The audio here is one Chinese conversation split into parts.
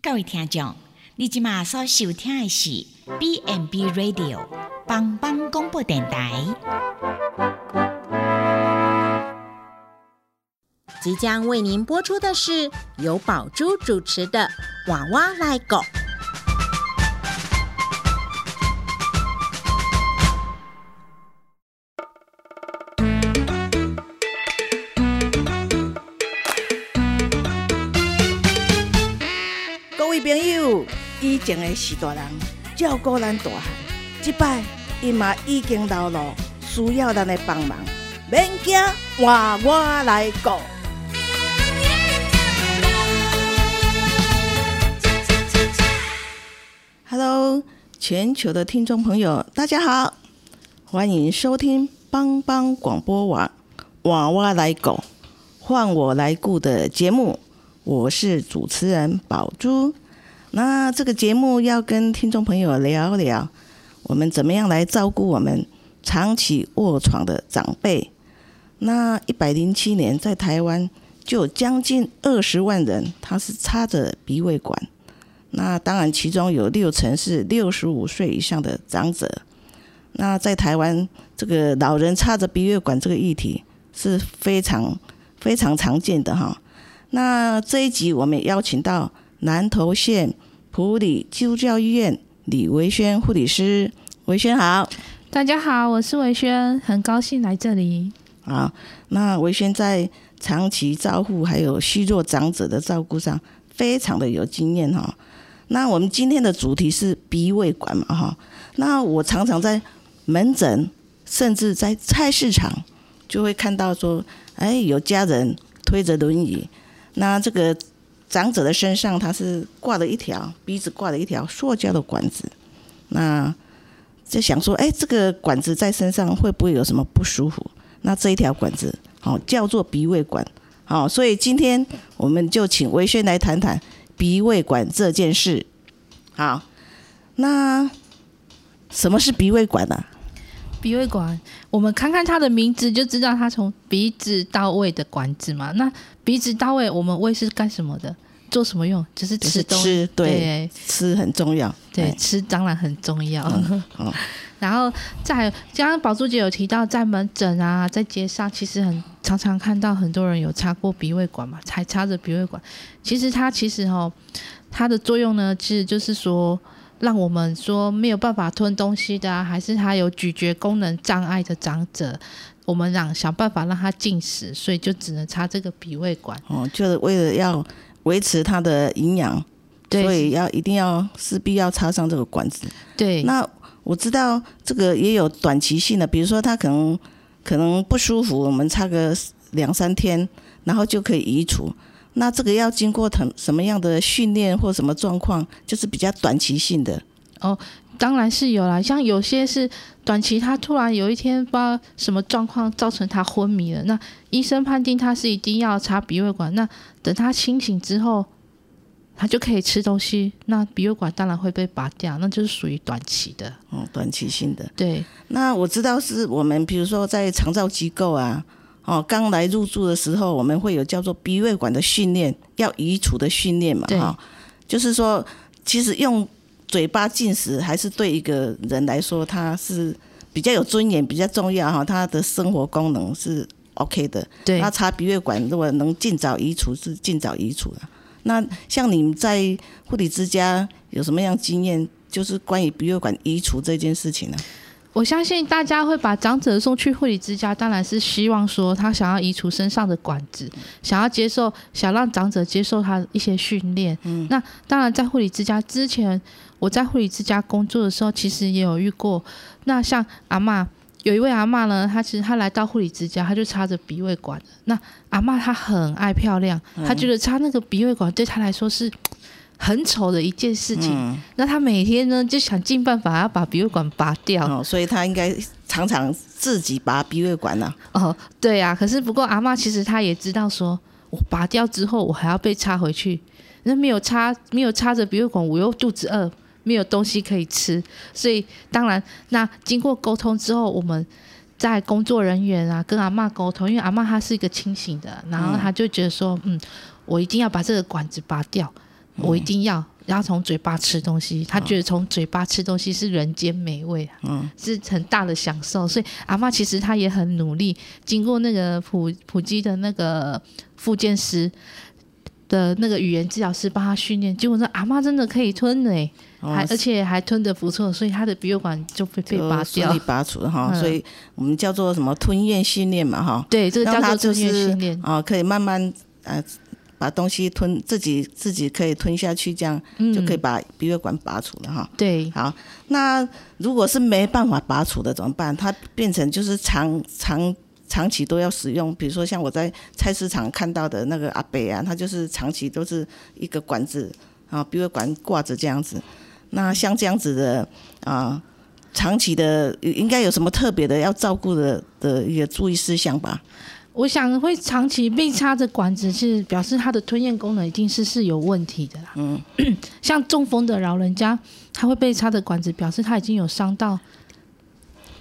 各位听众，你即马所收听的是 B n B Radio 帮帮广播电台。即将为您播出的是由宝珠主持的《娃娃来狗》。以前的是大人照顾咱大汉，即摆伊嘛已经老了，需要咱的帮忙，免惊，换我来顾。Hello，全球的听众朋友，大家好，欢迎收听帮帮广播网“娃娃来狗，换我来顾”的节目。我是主持人宝珠。那这个节目要跟听众朋友聊聊，我们怎么样来照顾我们长期卧床的长辈。那一百零七年在台湾就有将近二十万人，他是插着鼻胃管。那当然，其中有六成是六十五岁以上的长者。那在台湾，这个老人插着鼻胃管这个议题是非常非常常见的哈。那这一集我们邀请到南投县普里基督教医院李维轩护理师，维轩好，大家好，我是维轩，很高兴来这里。好，那维轩在长期照护还有虚弱长者的照顾上非常的有经验哈。那我们今天的主题是鼻胃管嘛哈。那我常常在门诊，甚至在菜市场，就会看到说，哎，有家人推着轮椅，那这个长者的身上他是挂了一条鼻子挂了一条塑胶的管子，那就想说，哎，这个管子在身上会不会有什么不舒服？那这一条管子，好叫做鼻胃管，好，所以今天我们就请维轩来谈谈鼻胃管这件事。好，那什么是鼻胃管呢、鼻胃管，我们看看它的名字就知道，它从鼻子到胃的管子嘛。那鼻子到胃，我们胃是干什么的？做什么用？就是吃东吃，对，对吃很重要。对，哎吃当然很重要。嗯 然后在刚刚宝珠姐有提到，在门诊啊，在街上，其实很常常看到很多人有插过鼻胃管嘛，才插着鼻胃管。其实它其实哦，它的作用呢，其实就是说，让我们说没有办法吞东西的啊，还是他有咀嚼功能障碍的长者，我们让想办法让他进食，所以就只能插这个鼻胃管。哦，就是为了要维持他的营养，对所以要一定要势必要插上这个管子。对，那我知道这个也有短期性的，比如说他可能可能不舒服，我们插个两三天，然后就可以移除。那这个要经过什什么样的训练或什么状况，就是比较短期性的哦。当然是有啦，像有些是短期，他突然有一天不知道什么状况造成他昏迷了，那医生判定他是一定要插鼻胃管，那等他清醒之后，他就可以吃东西，那鼻胃管当然会被拔掉，那就是属于短期的。哦，短期性的。对，那我知道是我们，比如说在长照机构啊，哦，刚来入住的时候，我们会有叫做鼻胃管的训练，要移除的训练嘛，对哈、就是说，其实用嘴巴进食，还是对一个人来说，他是比较有尊严，比较重要哈，他的生活功能是 OK 的。对那，插鼻胃管如果能尽早移除，是尽早移除的。那像你们在护理之家有什么样经验，就是关于鼻胃管移除这件事情呢？我相信大家会把长者送去护理之家，当然是希望说他想要移除身上的管子，想要接受，想让长者接受他一些训练。嗯，那当然在护理之家之前，我在护理之家工作的时候，其实也有遇过。那像阿嬷，有一位阿嬷呢，她其实她来到护理之家，她就插着鼻胃管。那阿嬷她很爱漂亮，她觉得插那个鼻胃管对她来说是很丑的一件事情。嗯那他每天呢就想尽办法要把鼻胃管拔掉。哦，所以他应该常常自己拔鼻胃管呢、哦，对啊，可是不过阿嬷其实她也知道说，我拔掉之后我还要被插回去，那没有插没有插着鼻胃管，我又肚子饿，没有东西可以吃，所以当然那经过沟通之后，我们在工作人员啊跟阿嬷沟通，因为阿嬷她是一个清醒的，然后她就觉得说，嗯，我一定要把这个管子拔掉。我一定要。然后从嘴巴吃东西，他觉得从嘴巴吃东西是人间美味，嗯，是很大的享受。所以阿妈其实她也很努力，经过那个普普基的那个复健师的那个语言治疗师帮他训练，结果说阿妈真的可以吞嘞，还而且还吞的不错，所以他的鼻胃管就被被拔掉，拔除了哈。所以我们叫做什么吞咽训练嘛哈。对，这个叫做吞咽训练啊，可以慢慢呃。把东西吞自己自己可以吞下去，这样就可以把鼻胃管拔除了哈。对，好，那如果是没办法拔除的怎么办？它变成就是长长长期都要使用，比如说像我在菜市场看到的那个阿伯啊，他就是长期都是一个管子啊，鼻胃管挂着这样子。那像这样子的啊，长期的应该有什么特别的要照顾的的一个注意事项吧？我想会长期被插着管子，是表示他的吞咽功能一定是是有问题的啦。嗯，像中风的老人家，他会被插着管子，表示他已经有伤到，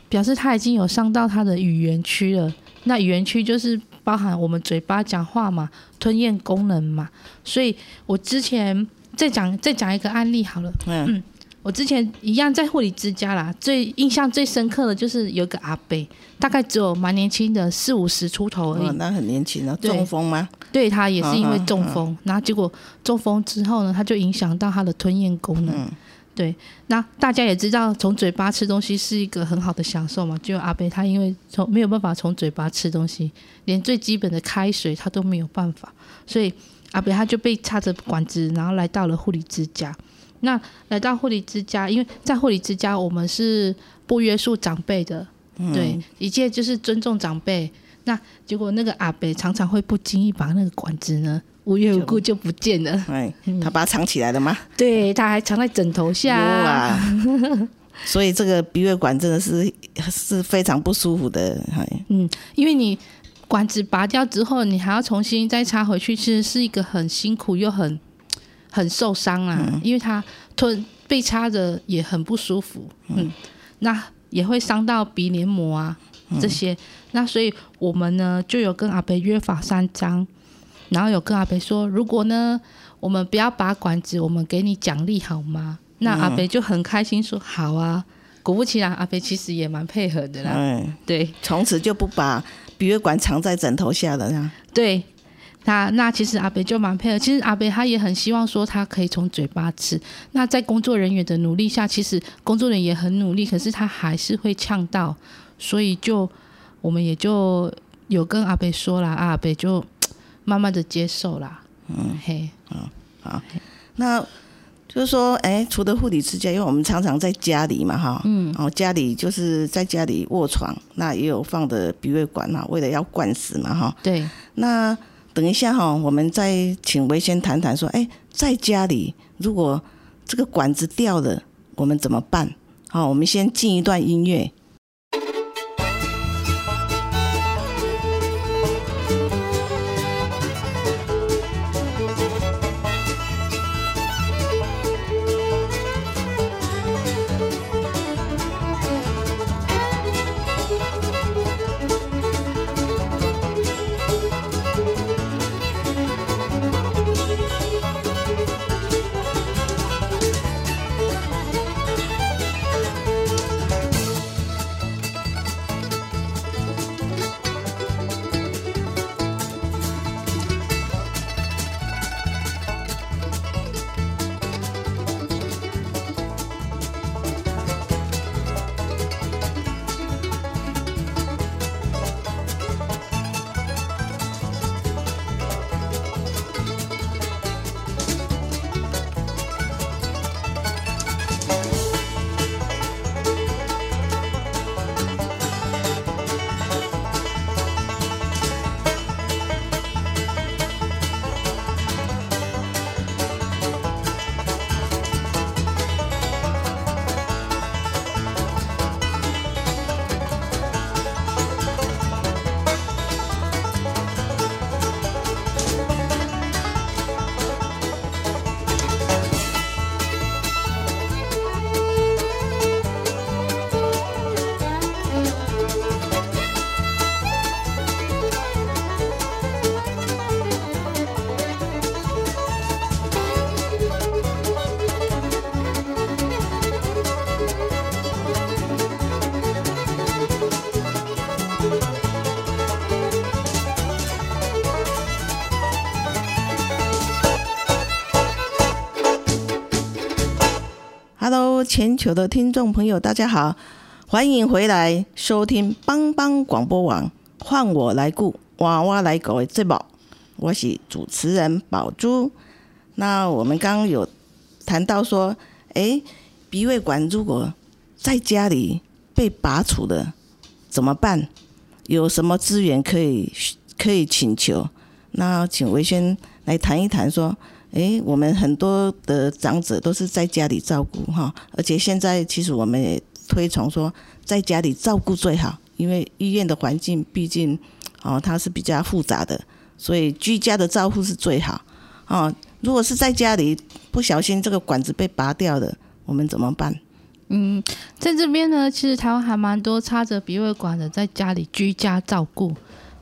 表示他已经有伤到他的语言区了。那语言区就是包含我们嘴巴讲话嘛，吞咽功能嘛。所以我之前再讲再讲一个案例好了。嗯。我之前一样在护理之家啦，最印象最深刻的就是有个阿伯，大概只有蛮年轻的，四五十出头而已。那很年轻啊，中风吗？对他也是因为中风，然后结果中风之后呢，他就影响到他的吞咽功能。对，那大家也知道，从嘴巴吃东西是一个很好的享受嘛。就阿伯他因为从没有办法从嘴巴吃东西，连最基本的开水他都没有办法，所以阿伯他就被插着管子，然后来到了护理之家。那来到护理之家，因为在护理之家，我们是不约束长辈的，对，一切就是尊重长辈。那结果那个阿伯常常会不经意把那个管子呢，无缘无故就不见了。哎，他把它藏起来了吗？对，他还藏在枕头下。所以这个鼻胃管真的是是非常不舒服的。嗯，因为你管子拔掉之后，你还要重新再插回去，其实是一个很辛苦又很。很受伤啊，因为他吞被插着也很不舒服，嗯，那也会伤到鼻黏膜啊这些，那所以我们呢就有跟阿北约法三章，然后有跟阿北说，如果呢我们不要拔管子，我们给你奖励好吗？那阿北就很开心说好啊，果不其然，阿北其实也蛮配合的啦，嗯，对，从此就不把鼻胃管藏在枕头下了，呀。对。那那其实阿北就蛮配合，其实阿北他也很希望说他可以从嘴巴吃。那在工作人员的努力下，其实工作人员也很努力，可是他还是会呛到，所以就我们也就有跟阿北说了，阿北就慢慢的接受啦。嗯，嘿，嗯，好，那就是说，哎，除了护理之家，因为我们常常在家里嘛，哈，嗯，然后家里就是在家里卧床，那也有放的鼻胃管嘛，为了要灌食嘛，哈，对，那。等一下哈，我们再请维先谈谈说，哎，在家里如果这个管子掉了，我们怎么办？好，我们先进一段音乐。全球的听众朋友，大家好，欢迎回来收听帮帮广播网，换我来顾娃娃来狗的节目，我是主持人宝珠。那我们刚刚有谈到说，诶，鼻胃管如果在家里被拔除了怎么办？有什么资源可以可以请求？那请维轩来谈一谈说。诶，我们很多的长者都是在家里照顾哈，而且现在其实我们也推崇说在家里照顾最好，因为医院的环境毕竟哦它是比较复杂的，所以居家的照顾是最好哦。如果是在家里不小心这个管子被拔掉了，我们怎么办？嗯，在这边呢，其实台湾还蛮多插着鼻胃管的，在家里居家照顾。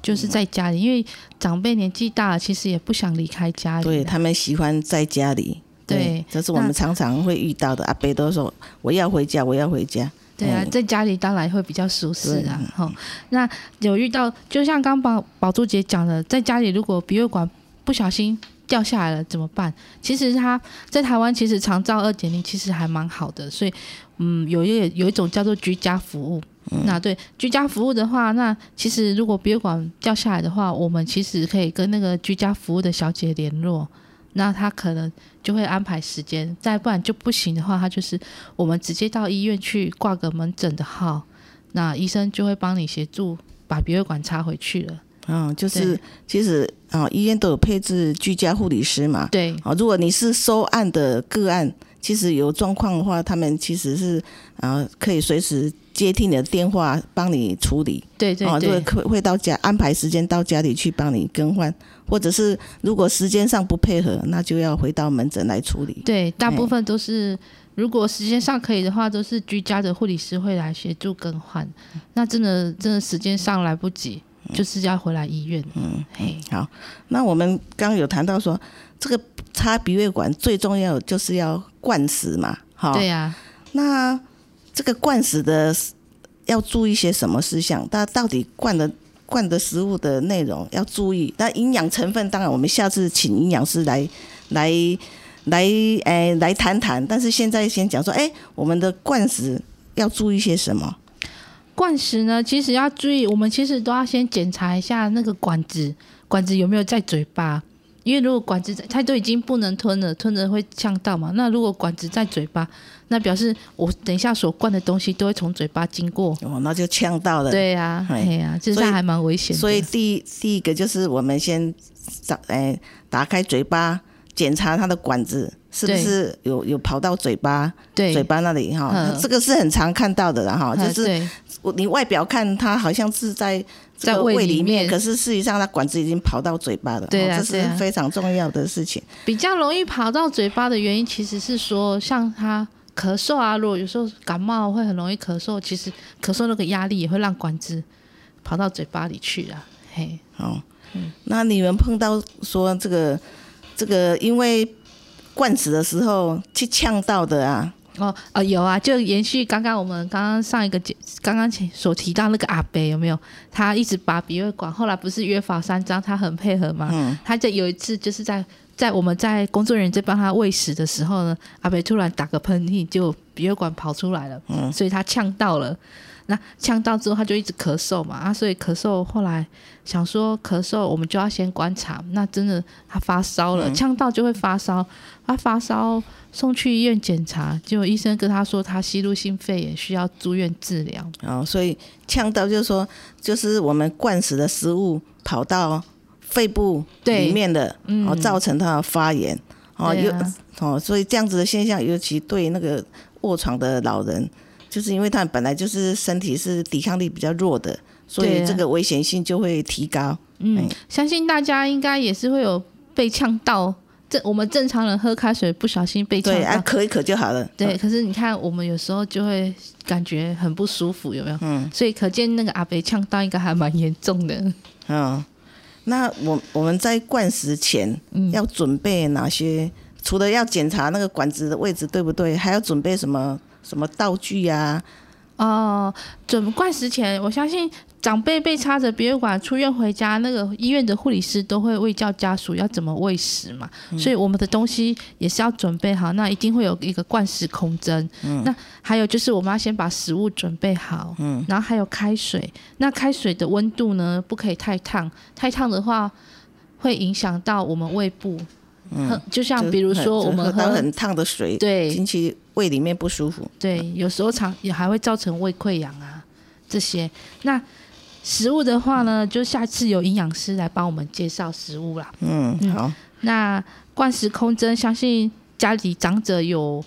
就是在家里，因为长辈年纪大了，其实也不想离开家里。对他们喜欢在家里。对，这是我们常常会遇到的。阿伯都说：“我要回家，我要回家。”对啊，在家里当然会比较舒适啊。哈，那有遇到，就像刚宝宝珠姐讲的，在家里如果鼻胃管不小心掉下来了怎么办？其实他在台湾其实长照二点零其实还蛮好的，所以嗯，有一有一种叫做居家服务。那对居家服务的话，那其实如果鼻胃管掉下来的话，我们其实可以跟那个居家服务的小姐联络，那她可能就会安排时间。再不然就不行的话，她就是我们直接到医院去挂个门诊的号，那医生就会帮你协助把鼻胃管插回去了。嗯，就是其实啊，医院都有配置居家护理师嘛。对。啊，如果你是收案的个案，其实有状况的话，他们其实是啊可以随时。接听你的电话，帮你处理。对对对，会会到家安排时间到家里去帮你更换，或者是如果时间上不配合，那就要回到门诊来处理。对，大部分都是如果时间上可以的话，都是居家的护理师会来协助更换。那真的真的时间上来不及，就是要回来医院。嗯，嘿，好。那我们刚刚有谈到说，这个插鼻胃管最重要就是要灌食嘛，哈。对呀。那这个灌食的要注意些什么事项？它到底灌的灌的食物的内容要注意。那营养成分当然我们下次请营养师来来来诶来谈谈。但是现在先讲说，哎，我们的灌食要注意些什么？灌食呢，其实要注意，我们其实都要先检查一下那个管子，管子有没有在嘴巴。因为如果管子在，它都已经不能吞了，吞了会呛到嘛。那如果管子在嘴巴，那表示我等一下所灌的东西都会从嘴巴经过。哦，那就呛到了。对呀，对呀，这还蛮危险的。所以第第一个就是我们先找哎打开嘴巴，检查它的管子是不是有有跑到嘴巴，对，嘴巴那里哈，这个是很常看到的了哈，就是你外表看它好像是在。在胃里面，可是事实上，它管子已经跑到嘴巴了。对啊，这是非常重要的事情。比较容易跑到嘴巴的原因，其实是说，像他咳嗽啊，如果有时候感冒会很容易咳嗽，其实咳嗽那个压力也会让管子跑到嘴巴里去啊。嘿，嗯，那你们碰到说这个这个，因为灌食的时候去呛到的啊？哦，呃，有啊，就延续刚刚我们刚刚上一个节，刚刚前所提到那个阿贝有没有？他一直把鼻胃管，后来不是约法三章，他很配合嘛。嗯。他就有一次就是在在我们在工作人员在帮他喂食的时候呢，阿贝突然打个喷嚏，就鼻胃管跑出来了，嗯，所以他呛到了。那呛到之后，他就一直咳嗽嘛，啊，所以咳嗽后来想说咳嗽，我们就要先观察。那真的他发烧了，呛到就会发烧，他发烧。送去医院检查，结果医生跟他说他吸入性肺炎，需要住院治疗。哦，所以呛到就是说，就是我们灌食的食物跑到肺部里面的，哦，造成他的发炎。哦，有哦，所以这样子的现象，尤其对那个卧床的老人，就是因为他本来就是身体是抵抗力比较弱的，所以这个危险性就会提高。嗯，相信大家应该也是会有被呛到。正我们正常人喝开水不小心被呛到，咳一咳就好了。对，可是你看我们有时候就会感觉很不舒服，有没有？嗯。所以可见那个阿北呛到应该还蛮严重的。嗯，那我我们在灌食前要准备哪些？除了要检查那个管子的位置对不对，还要准备什么什么道具呀？哦，准灌食前，我相信。长辈被插着鼻胃管出院回家，那个医院的护理师都会喂教家属要怎么喂食嘛，所以我们的东西也是要准备好，那一定会有一个灌食空针。嗯那还有就是我们要先把食物准备好，嗯然后还有开水，那开水的温度呢不可以太烫，太烫的话会影响到我们胃部。嗯就像比如说我们喝喝很烫的水，对进去胃里面不舒服。对，有时候常也还会造成胃溃疡啊这些。那食物的话呢，就下次有营养师来帮我们介绍食物啦。嗯，好，那灌食空针，相信家里长者有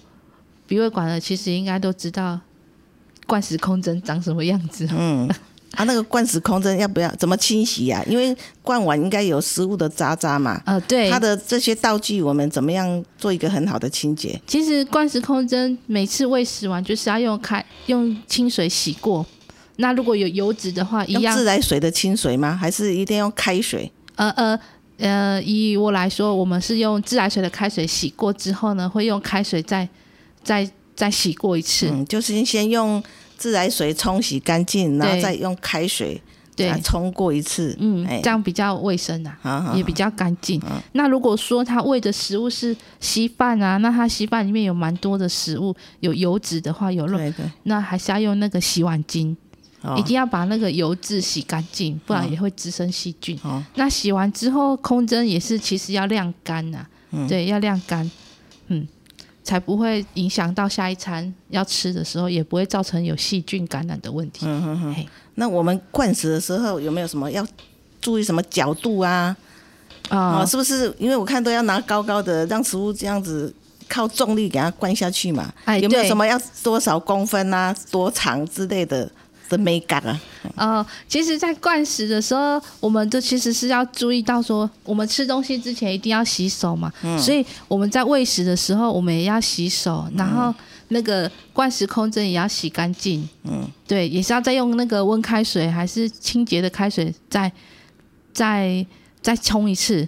鼻胃管的，其实应该都知道灌食空针长什么样子。嗯，啊，那个灌食空针要不要怎么清洗呀、因为灌碗应该有食物的渣渣嘛。呃，对，它的这些道具，我们怎么样做一个很好的清洁？其实灌食空针每次喂食完就是要用开用清水洗过。那如果有油脂的话，一样自来水的清水吗？还是一定要用开水？呃呃呃，以我来说，我们是用自来水的开水洗过之后呢，会用开水再再再洗过一次。嗯，就是先用自来水冲洗干净，然后再用开水对。再冲过一次。嗯，哎。这样比较卫生啊，也比较干净。那如果说他喂的食物是稀饭啊，那他稀饭里面有蛮多的食物，有油脂的话，有肉，对对，那还是要用那个洗碗巾，哦。一定要把那个油脂洗干净，不然也会滋生细菌。哦。那洗完之后，空针也是其实要晾干呐、嗯。对，要晾干，嗯，才不会影响到下一餐要吃的时候，也不会造成有细菌感染的问题。嗯哼哼。那我们灌食的时候有没有什么要注意什么角度啊？啊、哦，是不是？因为我看都要拿高高的，让食物这样子靠重力给它灌下去嘛。哎有没有什么要多少公分啊、多长之类的的美感啊？呃，其实，在灌食的时候，我们就其实是要注意到说，我们吃东西之前一定要洗手嘛。所以我们在喂食的时候，我们也要洗手，然后那个灌食空针也要洗干净。嗯，对，也是要再用那个温开水还是清洁的开水再再再冲一次，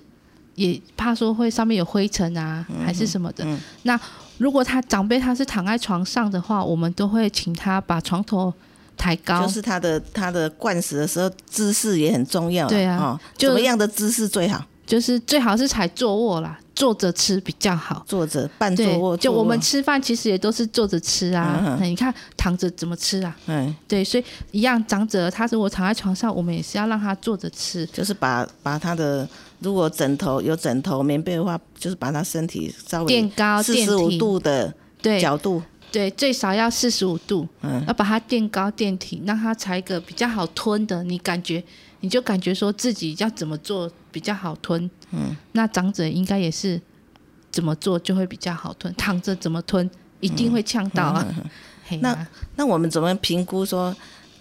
也怕说会上面有灰尘啊，还是什么的。那如果他长辈他是躺在床上的话，我们都会请他把床头抬高，就是他的他的灌食的时候姿势也很重要。对啊哦，就怎么样的姿势最好？就是最好是采坐卧啦，坐着吃比较好。坐着半坐卧，，就我们吃饭其实也都是坐着吃啊。嗯你看躺着怎么吃啊？嗯，对，所以一样，长者他如果躺在床上，我们也是要让他坐着吃。就是把把他的如果枕头有枕头棉被的话，就是把他身体稍微垫高四十五度的对角度，对，最少要四十五度，嗯要把它垫高垫挺，让它才一个比较好吞的。你感觉你就感觉说自己要怎么做比较好吞。嗯，那长者应该也是怎么做就会比较好吞，躺着怎么吞一定会呛到啊。嘿那啊那我们怎么评估说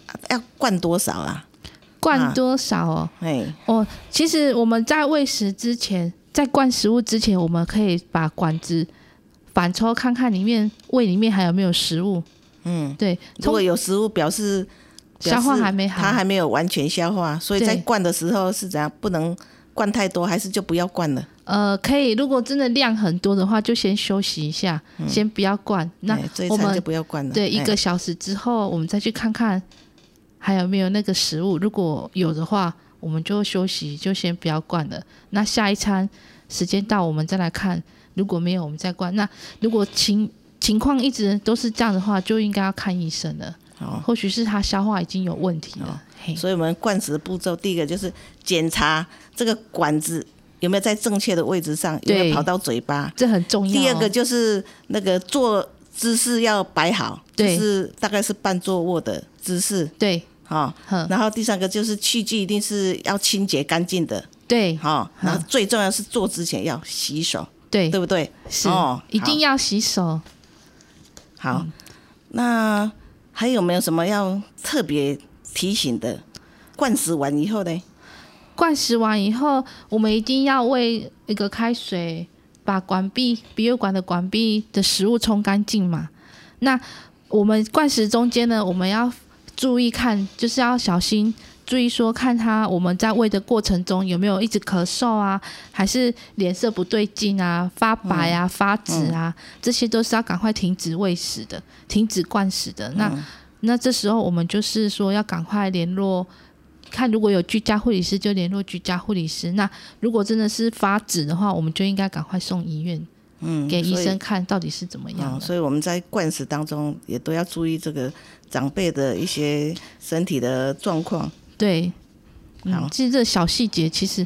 啊要灌多少啊？灌多少哦？哎，哦，其实我们在喂食之前，在灌食物之前，我们可以把管子反抽看看里面胃里面还有没有食物。嗯，对，如果有食物表示表消化还没好它还没有完全消化，所以在灌的时候是怎样？不能灌太多，还是就不要灌了？呃，可以，如果真的量很多的话，就先休息一下，先不要灌。那哎这一餐就不要灌了。对一哎个小时之后，我们再去看看还有没有那个食物。如果有的话，我们就休息，就先不要灌了。那下一餐时间到，我们再来看。如果没有，我们再灌。那如果情情况一直都是这样的话，就应该要看医生了。哦或许是他消化已经有问题了。嘿，所以我们灌食的步骤，第一个就是检查这个管子有没有在正确的位置上，有没有跑到嘴巴。这很重要。哦。第二个就是那个坐姿势要摆好，就对是大概是半坐卧的姿势，对，哈、哼，然后第三个就是器具一定是要清洁干净的，对。好、然后最重要是做之前要洗手，对对不对？是哦一定要洗手。好，那还有没有什么要特别提醒的？灌食完以后呢？灌食完以后，我们一定要喂一个开水，把管壁鼻胃管的管壁的食物冲干净嘛。那我们灌食中间呢，我们要注意看，就是要小心注意说，看他我们在喂的过程中有没有一直咳嗽啊，还是脸色不对劲啊、发白啊、发紫啊，这些都是要赶快停止喂食的，停止灌食的。那、那这时候我们就是说要赶快联络看如果有居家护理师就联络居家护理师。那如果真的是发紫的话，我们就应该赶快送医院嗯，给医生看到底是怎么样。所以我们在灌食当中也都要注意这个长辈的一些身体的状况。对，好。嗯，其实这小细节，其实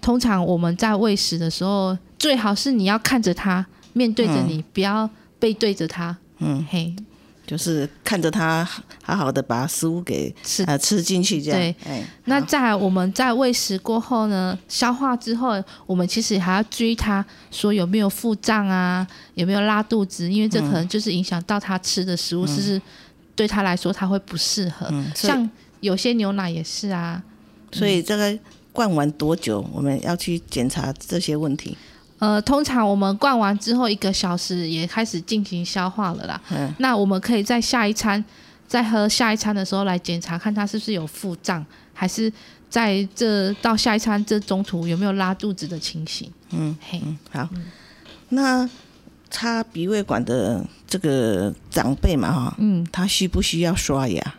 通常我们在喂食的时候，最好是你要看着它，面对着你，不要背对着它。嗯，嘿，就是看着它好好的把食物给吃。呃吃进去，这样。对，哎，那在我们在喂食过后呢，消化之后，我们其实还要注意他说有没有腹胀啊，有没有拉肚子，因为这可能就是影响到他吃的食物，是不是对他来说他会不适合。嗯，像有些牛奶也是啊，所以这个灌完多久，我们要去检查这些问题。呃，通常我们灌完之后一个小时也开始进行消化了啦。嗯那我们可以在下一餐，在喝下一餐的时候来检查，看他是不是有腹胀，还是在这到下一餐这中途有没有拉肚子的情形。嗯嘿，嗯，好。那插鼻胃管的这个长辈嘛，哈，嗯，他需不需要刷牙？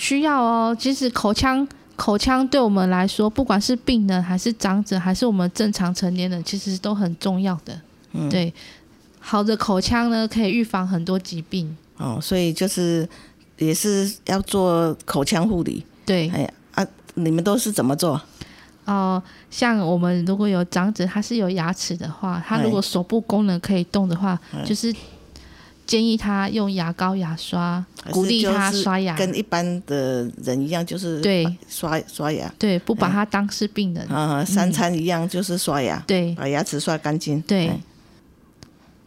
需要哦。其实口腔口腔对我们来说，不管是病人还是长者，还是我们正常成年人，其实都很重要的。嗯对，好的口腔呢，可以预防很多疾病。哦，所以就是也是要做口腔护理。对，哎呀啊，你们都是怎么做？哦、像我们如果有长者他是有牙齿的话，他哎如果手部功能可以动的话，哎就是建议他用牙膏、牙刷，鼓励他刷牙。跟一般的人一样，就是对。刷刷牙。对，不把他当是病人。啊，三餐一样就是刷牙，对。把牙齿刷干净。对。哎，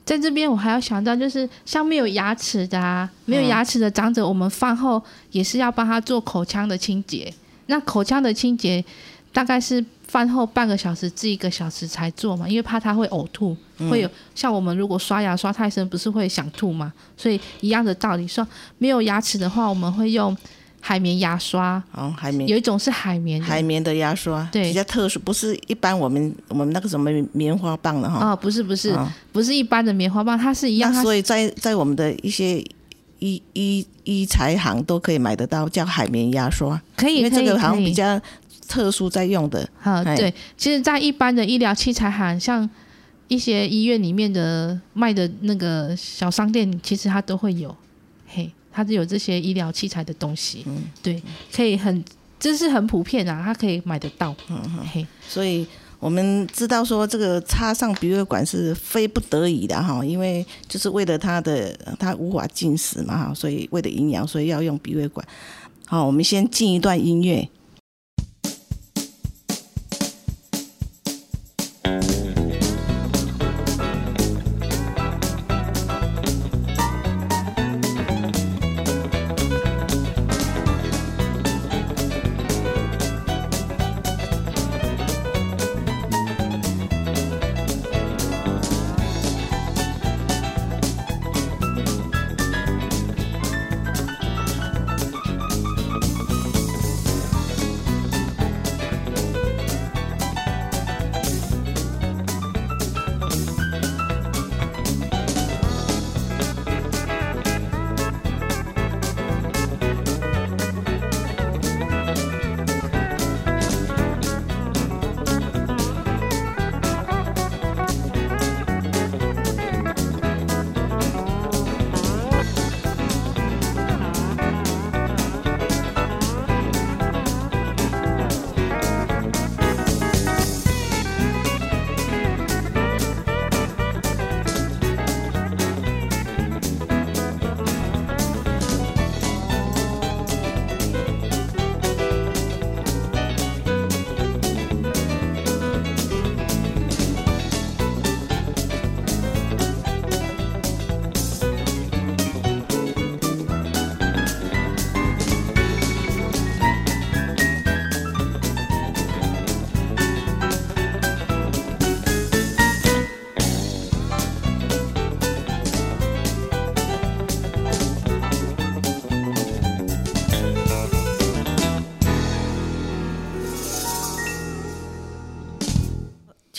在这边我还要想到，就是像没有牙齿的啊，没有嗯牙齿的长者，我们饭后也是要帮他做口腔的清洁。那口腔的清洁大概是饭后半个小时至一个小时才做嘛，因为怕他会呕吐，嗯会有像我们如果刷牙刷太深，不是会想吐嘛？所以一样的道理，说没有牙齿的话，我们会用海绵牙刷，哦，海绵。有一种是海绵，海绵的牙刷，对。比较特殊，不是一般我们我们那个什么棉花棒的哈。哦，不是不是、哦。不是一般的棉花棒，它是一样，那所以在在我们的一些医医医材行都可以买得到，叫海绵牙刷，可以这个好像比较特殊在用的。啊，哎对，其实，在一般的医疗器材行，像一些医院里面的卖的那个小商店，其实它都会有，嘿，它是有这些医疗器材的东西，嗯对，可以很，这是很普遍啊，它可以买得到，嗯嘿，所以我们知道说这个插上鼻胃管是非不得已的哈，因为就是为了它的它无法进食嘛哈，所以为了营养，所以要用鼻胃管。好，我们先进一段音乐。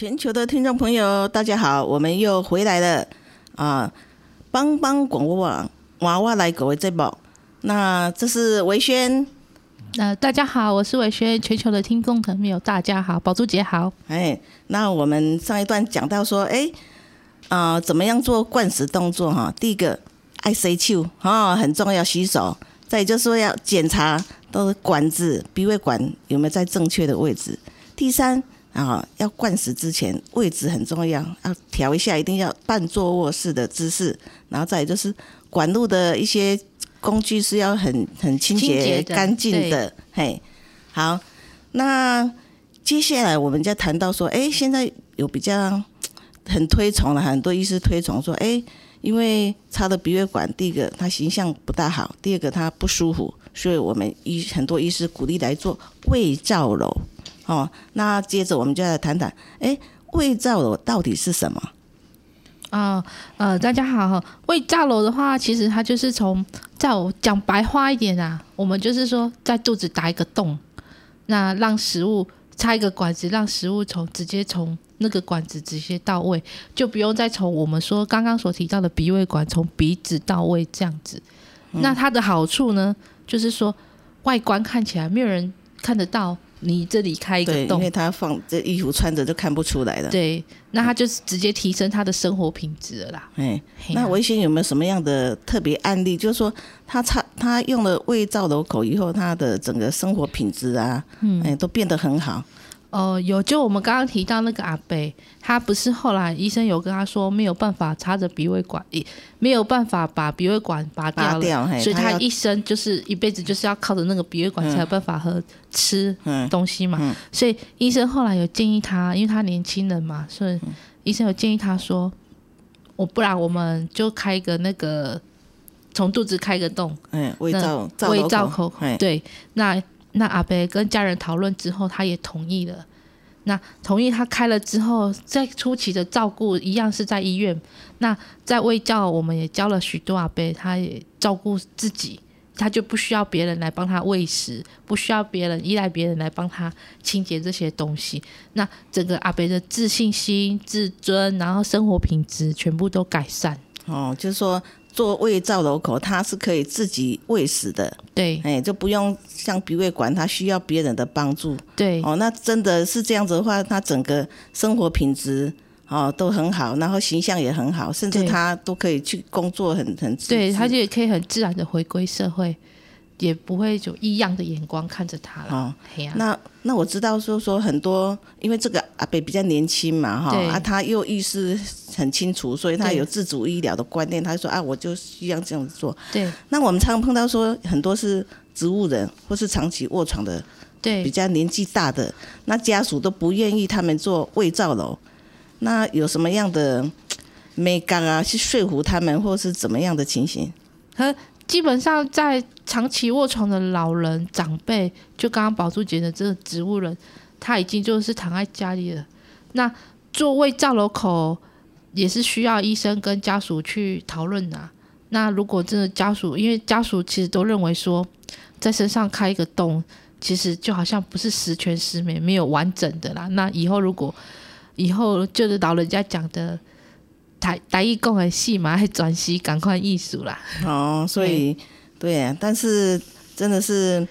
全球的听众朋友，大家好，我们又回来了啊！帮帮广播网娃娃来狗的节目，那这是维轩，呃，大家好，我是伟轩，全球的听众朋友，大家好，宝珠姐好。哎，那我们上一段讲到说，哎，啊、怎么样做灌食动作哈？第一个爱洗手啊，很重要，洗手。再就是说要检查都是管子、鼻胃管有没有在正确的位置。第三啊，要灌食之前位置很重要，要调一下，一定要半坐卧式的姿势。然后再来就是管路的一些工具是要很很清清洁干净的。嘿，好，那接下来我们就谈到说，哎，现在有比较很推崇了，很多医师推崇说，哎，因为插的鼻胃管，第一个它形象不大好，第二个它不舒服，所以我们医很多医师鼓励来做胃造瘘。哦，那接着我们就来谈谈，哎，胃造瘘到底是什么？啊、呃，大家好。胃造瘘的话，其实它就是从，在我讲白话一点啊，我们就是说在肚子打一个洞，那让食物插一个管子，让食物从直接从那个管子直接到胃，就不用再从我们说刚刚所提到的鼻胃管从鼻子到胃这样子。那它的好处呢，就是说外观看起来没有人看得到你这里开一，个洞因为，他放这衣服穿着就看不出来了。对，那他就是直接提升他的生活品质了啦。哎，那维新有没有什么样的特别案例？就是说他擦他用了胃造瘘口以后，他的整个生活品质啊，嗯，哎，都变得很好。哦，有，就我们刚刚提到那个阿贝，他不是后来医生有跟他说没有办法插着鼻胃管，也没有办法把鼻胃管拔掉所以他一生就是一辈子就是要靠着那个鼻胃管才有办法喝、吃嗯东西嘛。嗯所以医生后来有建议他，因为他年轻人嘛，所以医生有建议他说，我不然我们就开一个那个从肚子开个洞，嗯，胃造造胃造口哎，对，那那阿北跟家人讨论之后，他也同意了。那同意他开了之后，在初期的照顾一样是在医院。那在卫教，我们也教了许多阿伯，他也照顾自己，他就不需要别人来帮他喂食，不需要别人依赖别人来帮他清洁这些东西。那整个阿北的自信心、自尊，然后生活品质全部都改善。哦，就是说做胃造瘘口，它是可以自己喂食的，对。哎，就不用像鼻胃管，它需要别人的帮助。对。哦，那真的是这样子的话，他整个生活品质哦都很好，然后形象也很好，甚至对。他都可以去工作很很自对，自他就也可以很自然的回归社会，也不会有异样的眼光看着他了。哦。那那我知道说说很多，因为这个阿北比较年轻嘛，哈对啊，他又意识很清楚，所以他有自主医疗的观念。他说啊，我就需要这样子做。对那我们常碰到说很多是植物人或是长期卧床的，对比较年纪大的，那家属都不愿意他们做胃造瘘。那有什么样的美感啊，去说服他们，或是怎么样的情形？和基本上在长期卧床的老人长辈，就刚刚宝珠姐的这个植物人，他已经就是躺在家里了。那做胃造瘘口也是需要医生跟家属去讨论的。那如果真的家属，因为家属其实都认为说，在身上开一个洞，其实就好像不是十全十美，没有完整的啦。那以后如果以后就是老人家讲的台台艺共的戏嘛，还转系赶快艺术啦。哦，所以对啊，但是真的是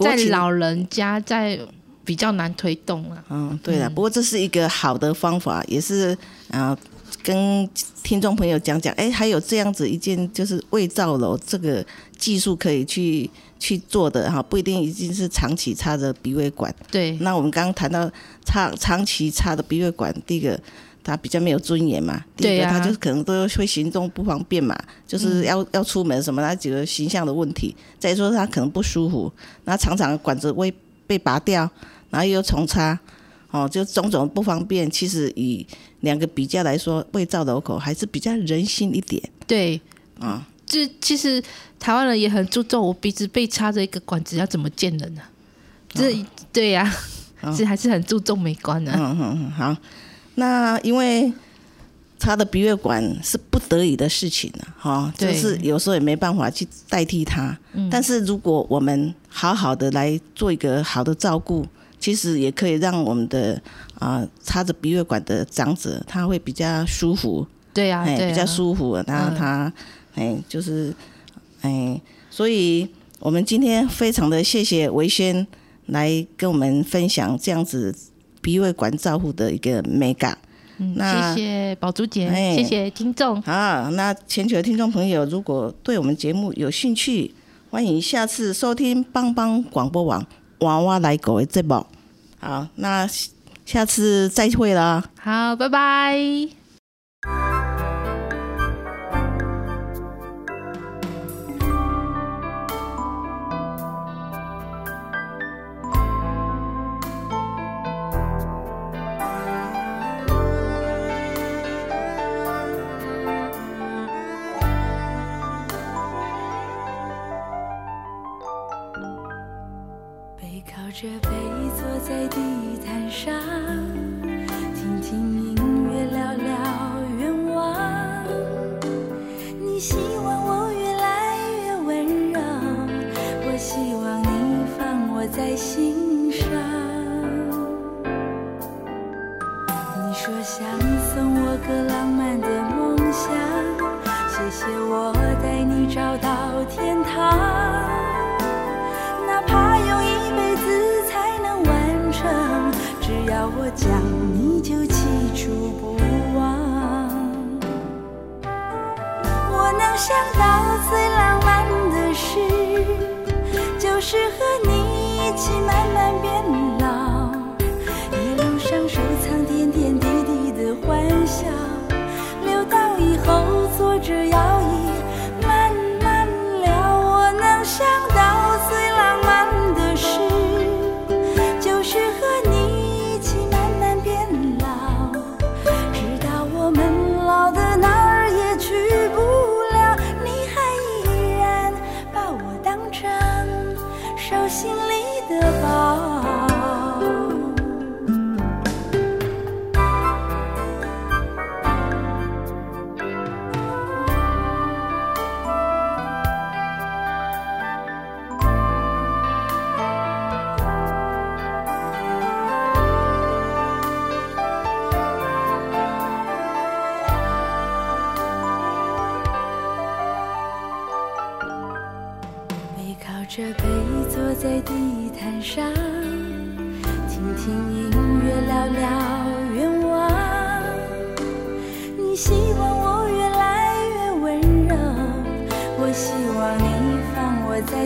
在老人家在比较难推动了。嗯，对了，不过这是一个好的方法，也是啊、跟听众朋友讲讲，哎，还有这样子一件就是胃造楼这个技术可以去去做的哈，不一定一定是长期插着鼻胃管。对那我们刚刚谈到插长期插的鼻胃管，第一个他比较没有尊严嘛，第一个他就是可能都会行动不方便嘛，就是要、要出门什么，他几个形象的问题，再说他可能不舒服，那常常管子会被拔掉，然后又重插，哦，就种种不方便。其实以两个比较来说，胃造瘘口还是比较人性一点对，啊。就其实台湾人也很注重我鼻子被插着一个管子要怎么见人啊。这、对呀、哦其实还是很注重美观的、嗯嗯嗯，好。那因为插的鼻胃管是不得已的事情了，哈，就是有时候也没办法去代替他。但是如果我们好好的来做一个好的照顾，其实也可以让我们的啊插着鼻胃管的长者他会比较舒服。对呀，哎，比较舒服，然后他哎就是哎，所以我们今天非常的谢谢维轩来跟我们分享这样子。鼻胃管照护的一个美感。嗯，谢谢宝珠姐，谢谢听众。好，那全球的听众朋友，如果对我们节目有兴趣，欢迎下次收听帮帮广播网娃娃来狗的节目。好，那下次再会啦。好，拜拜。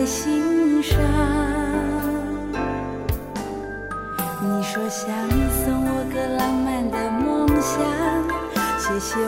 心上。你说想送我个浪漫的梦想谢谢